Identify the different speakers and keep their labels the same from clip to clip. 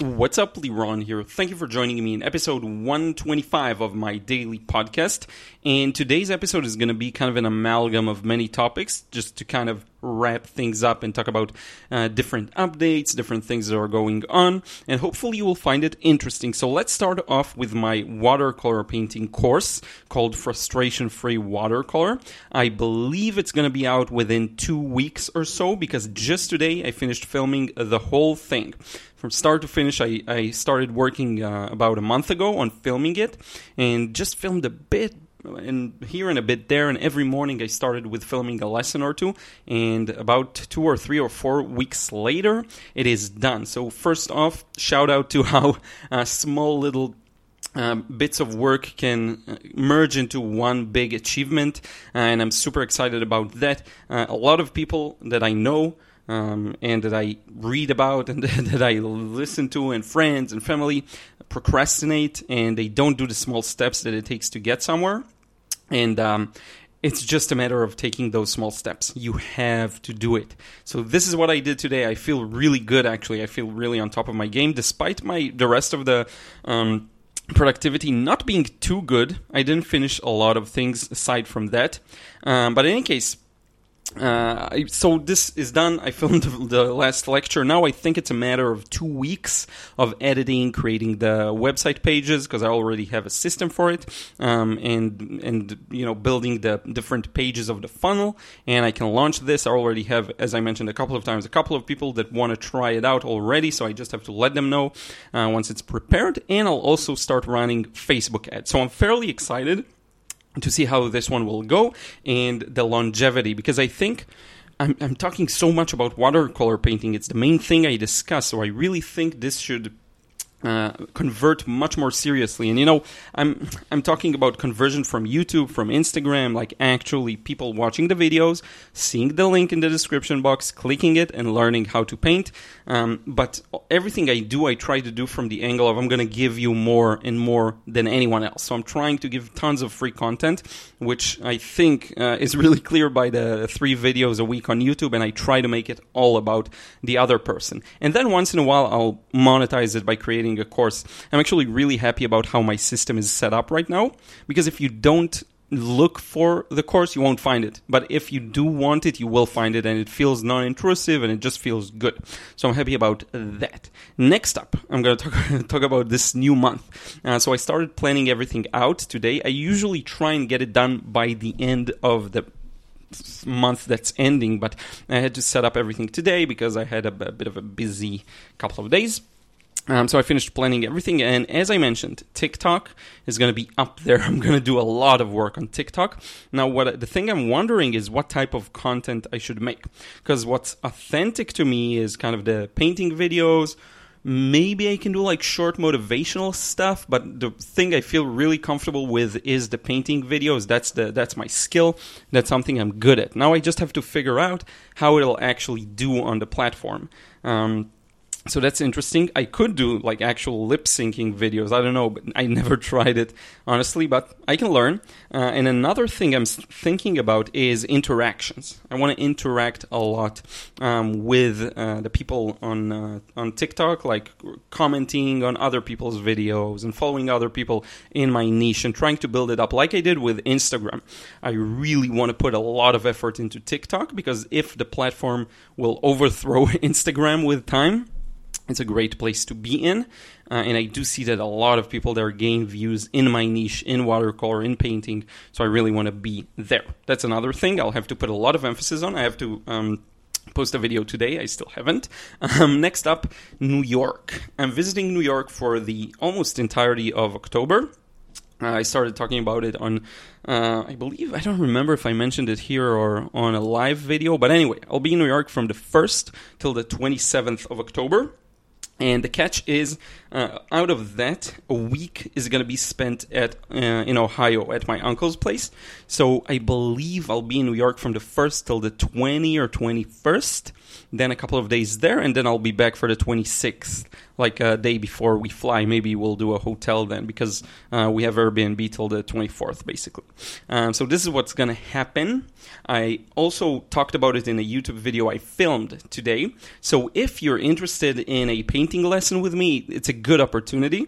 Speaker 1: What's up, Liron here. Thank you for joining me in episode 125 of my daily podcast. And today's episode is going to be kind of an amalgam of many topics, just to kind of wrap things up and talk about uh, different updates, different things that are going on, and hopefully you will find it interesting. So let's start off with my watercolor painting course called Frustration Free Watercolor. I believe it's going to be out within two weeks or so because just today I finished filming the whole thing from start to finish. I, I started working uh, about a month ago on filming it and just filmed a bit and here and a bit there. And every morning I started with filming a lesson or two. And about two or three or four weeks later, it is done. So, first off, shout out to how uh, small little um, bits of work can uh, merge into one big achievement, uh, and I'm super excited about that. Uh, a lot of people that I know um, and that I read about and that I listen to, and friends and family procrastinate and they don't do the small steps that it takes to get somewhere. And um, it's just a matter of taking those small steps. You have to do it. So this is what I did today. I feel really good actually. I feel really on top of my game despite my the rest of the um, productivity not being too good. I didn't finish a lot of things aside from that. Um, but in any case, uh, so this is done. I filmed the last lecture. Now I think it's a matter of two weeks of editing, creating the website pages because I already have a system for it, um, and and you know building the different pages of the funnel. And I can launch this. I already have, as I mentioned a couple of times, a couple of people that want to try it out already. So I just have to let them know uh, once it's prepared. And I'll also start running Facebook ads. So I'm fairly excited to see how this one will go and the longevity because I think I'm, I'm talking so much about watercolor painting. It's the main thing I discuss. So I really think this should uh, convert much more seriously. And you know, I'm I'm talking about conversion from YouTube, from Instagram, like actually people watching the videos, seeing the link in the description box, clicking it, and learning how to paint. Um, but everything I do, I try to do from the angle of I'm going to give you more and more than anyone else. So I'm trying to give tons of free content, which I think uh, is really clear by the three videos a week on YouTube, and I try to make it all about the other person. And then once in a while, I'll monetize it by creating a course. I'm actually really happy about how my system is set up right now because if you don't look for the course, you won't find it. But if you do want it, you will find it, and it feels non intrusive and it just feels good. So I'm happy about that. Next up, I'm going to talk, talk about this new month. Uh, so I started planning everything out today. I usually try and get it done by the end of the month that's ending, but I had to set up everything today because I had a, a bit of a busy couple of days. Um, so I finished planning everything, and as I mentioned, TikTok is going to be up there. I'm going to do a lot of work on TikTok. Now, what the thing I'm wondering is what type of content I should make, because what's authentic to me is kind of the painting videos. Maybe I can do like short motivational stuff, but the thing I feel really comfortable with is the painting videos. That's the that's my skill. That's something I'm good at. Now I just have to figure out how it'll actually do on the platform. Um, so that's interesting. I could do like actual lip syncing videos. I don't know, but I never tried it honestly. But I can learn. Uh, and another thing I'm thinking about is interactions. I want to interact a lot um, with uh, the people on uh, on TikTok, like commenting on other people's videos and following other people in my niche and trying to build it up, like I did with Instagram. I really want to put a lot of effort into TikTok because if the platform will overthrow Instagram with time it's a great place to be in. Uh, and I do see that a lot of people there gain views in my niche, in watercolor, in painting. So I really want to be there. That's another thing I'll have to put a lot of emphasis on. I have to um, post a video today. I still haven't. Um, next up, New York. I'm visiting New York for the almost entirety of October. Uh, I started talking about it on, uh, I believe, I don't remember if I mentioned it here or on a live video, but anyway, I'll be in New York from the 1st till the 27th of October. And the catch is, uh, out of that, a week is going to be spent at uh, in Ohio at my uncle's place. So I believe I'll be in New York from the first till the twenty or twenty first. Then a couple of days there, and then I'll be back for the twenty sixth like a day before we fly. Maybe we'll do a hotel then because uh, we have Airbnb till the 24th, basically. Um, so this is what's going to happen. I also talked about it in a YouTube video I filmed today. So if you're interested in a painting painting lesson with me, it's a good opportunity.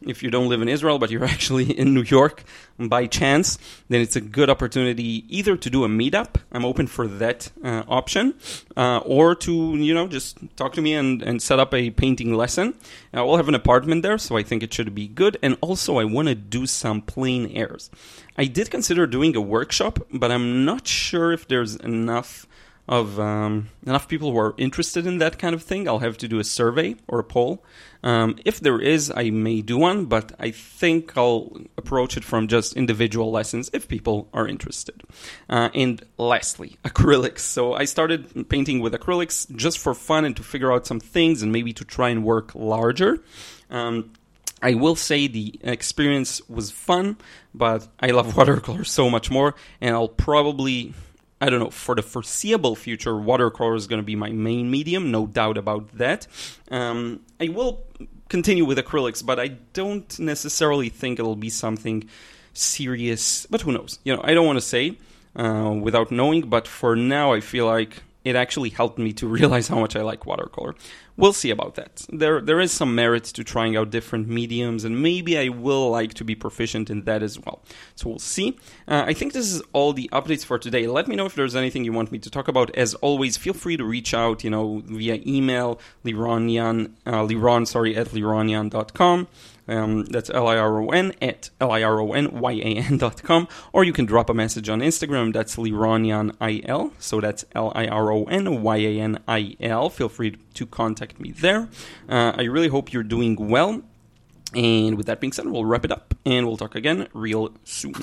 Speaker 1: If you don't live in Israel, but you're actually in New York by chance, then it's a good opportunity either to do a meetup. I'm open for that uh, option, uh, or to you know just talk to me and, and set up a painting lesson. Uh, we'll have an apartment there, so I think it should be good. And also, I want to do some plein airs. I did consider doing a workshop, but I'm not sure if there's enough of um, enough people who are interested in that kind of thing. I'll have to do a survey or a poll. Um, if there is, I may do one, but I think I'll approach it from just individual lessons if people are interested. Uh, and lastly, acrylics. So I started painting with acrylics just for fun and to figure out some things and maybe to try and work larger. Um, I will say the experience was fun, but I love watercolor so much more, and I'll probably I don't know, for the foreseeable future, watercolor is going to be my main medium, no doubt about that. Um, I will continue with acrylics, but I don't necessarily think it'll be something serious. But who knows? You know, I don't want to say uh, without knowing, but for now, I feel like it actually helped me to realize how much I like watercolor. We'll see about that. There, there is some merit to trying out different mediums, and maybe I will like to be proficient in that as well. So we'll see. Uh, I think this is all the updates for today. Let me know if there's anything you want me to talk about. As always, feel free to reach out, you know, via email, Lironyan, uh, Liron, sorry, at lironyan.com. Um, that's L I R O N at L I R O N Y A N dot com. Or you can drop a message on Instagram. That's Lironyan I L. So that's L I R O N Y A N I L. Feel free to contact me there. Uh, I really hope you're doing well. And with that being said, we'll wrap it up and we'll talk again real soon.